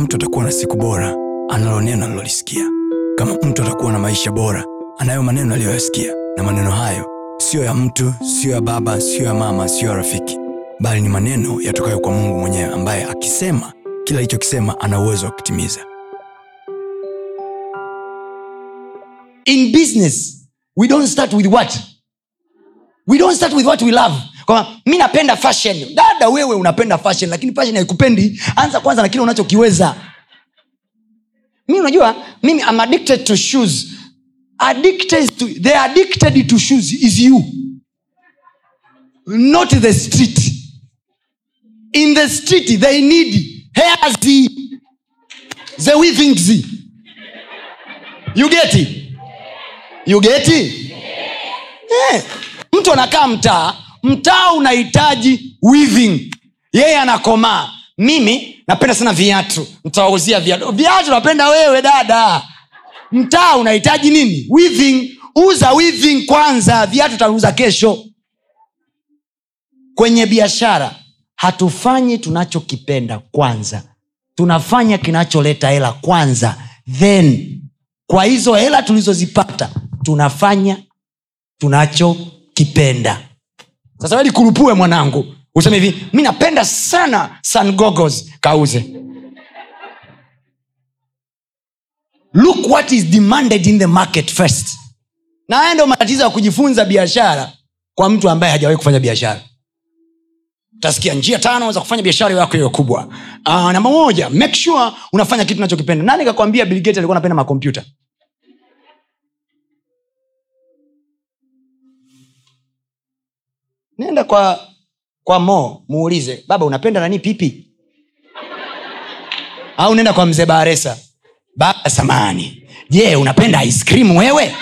mtu atakuwa na siku bora analo neno alilolisikia kama mtu atakuwa na maisha bora anayo maneno aliyoyasikia. Na maneno hayo siyo ya mtu siyo ya baba siyo ya mama siyo ya rafiki bali ni maneno yatokayo kwa mungu mwenyewe ambaye akisema kila alichokisema ana uwezo wa kutimiza. In business we don't start with what? We don't start with what we love mi napenda fashion. Dada wewe unapenda fashion lakini fashion haikupendi. Anza kwanza na kile unachokiweza. Mi unajua mimi am addicted to shoes. Addicted to, the addicted to shoes is you. Not the street. In the street they need hairs. The weavings you get it? You get it? Yeah. mtu anakaa mtaa mtaa unahitaji weaving. Yeye anakomaa. Mimi napenda sana viatu. Ntawauzia viatu. Viatu napenda wewe dada. Mtaa unahitaji nini? Weaving. Uza weaving kwanza. Viatu utauza kesho. Kwenye biashara hatufanyi tunachokipenda kwanza. Tunafanya kinacholeta hela kwanza. Then kwa hizo hela tulizozipata tunafanya tunachokipenda sasa weli kurupue mwanangu. Useme hivi mi napenda sana sun goggles kauze. Look what is demanded in the market first. Na haya ndo matatizo ya kujifunza biashara kwa mtu ambaye hajawahi kufanya biashara. Utasikia njia tano za kufanya biashara yako hiyo kubwa. Uh, namba moja make sure unafanya kitu unachokipenda. Nani kakwambia Bill Gates alikuwa anapenda makompyuta kwa kwa mo muulize baba unapenda nani pipi? Au nenda kwa mzee baresa baba samani je unapenda ice cream wewe?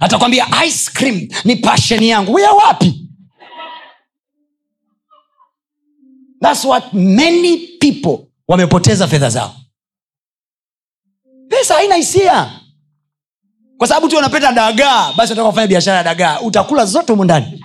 Atakwambia ice cream ni passion yangu. Weya wapi? Thats what many people wamepoteza fedha zao. Pesa haina hisia. Kwa sababu tu unapenda dagaa basi unataka kufanya biashara ya dagaa. Utakula zote humu ndani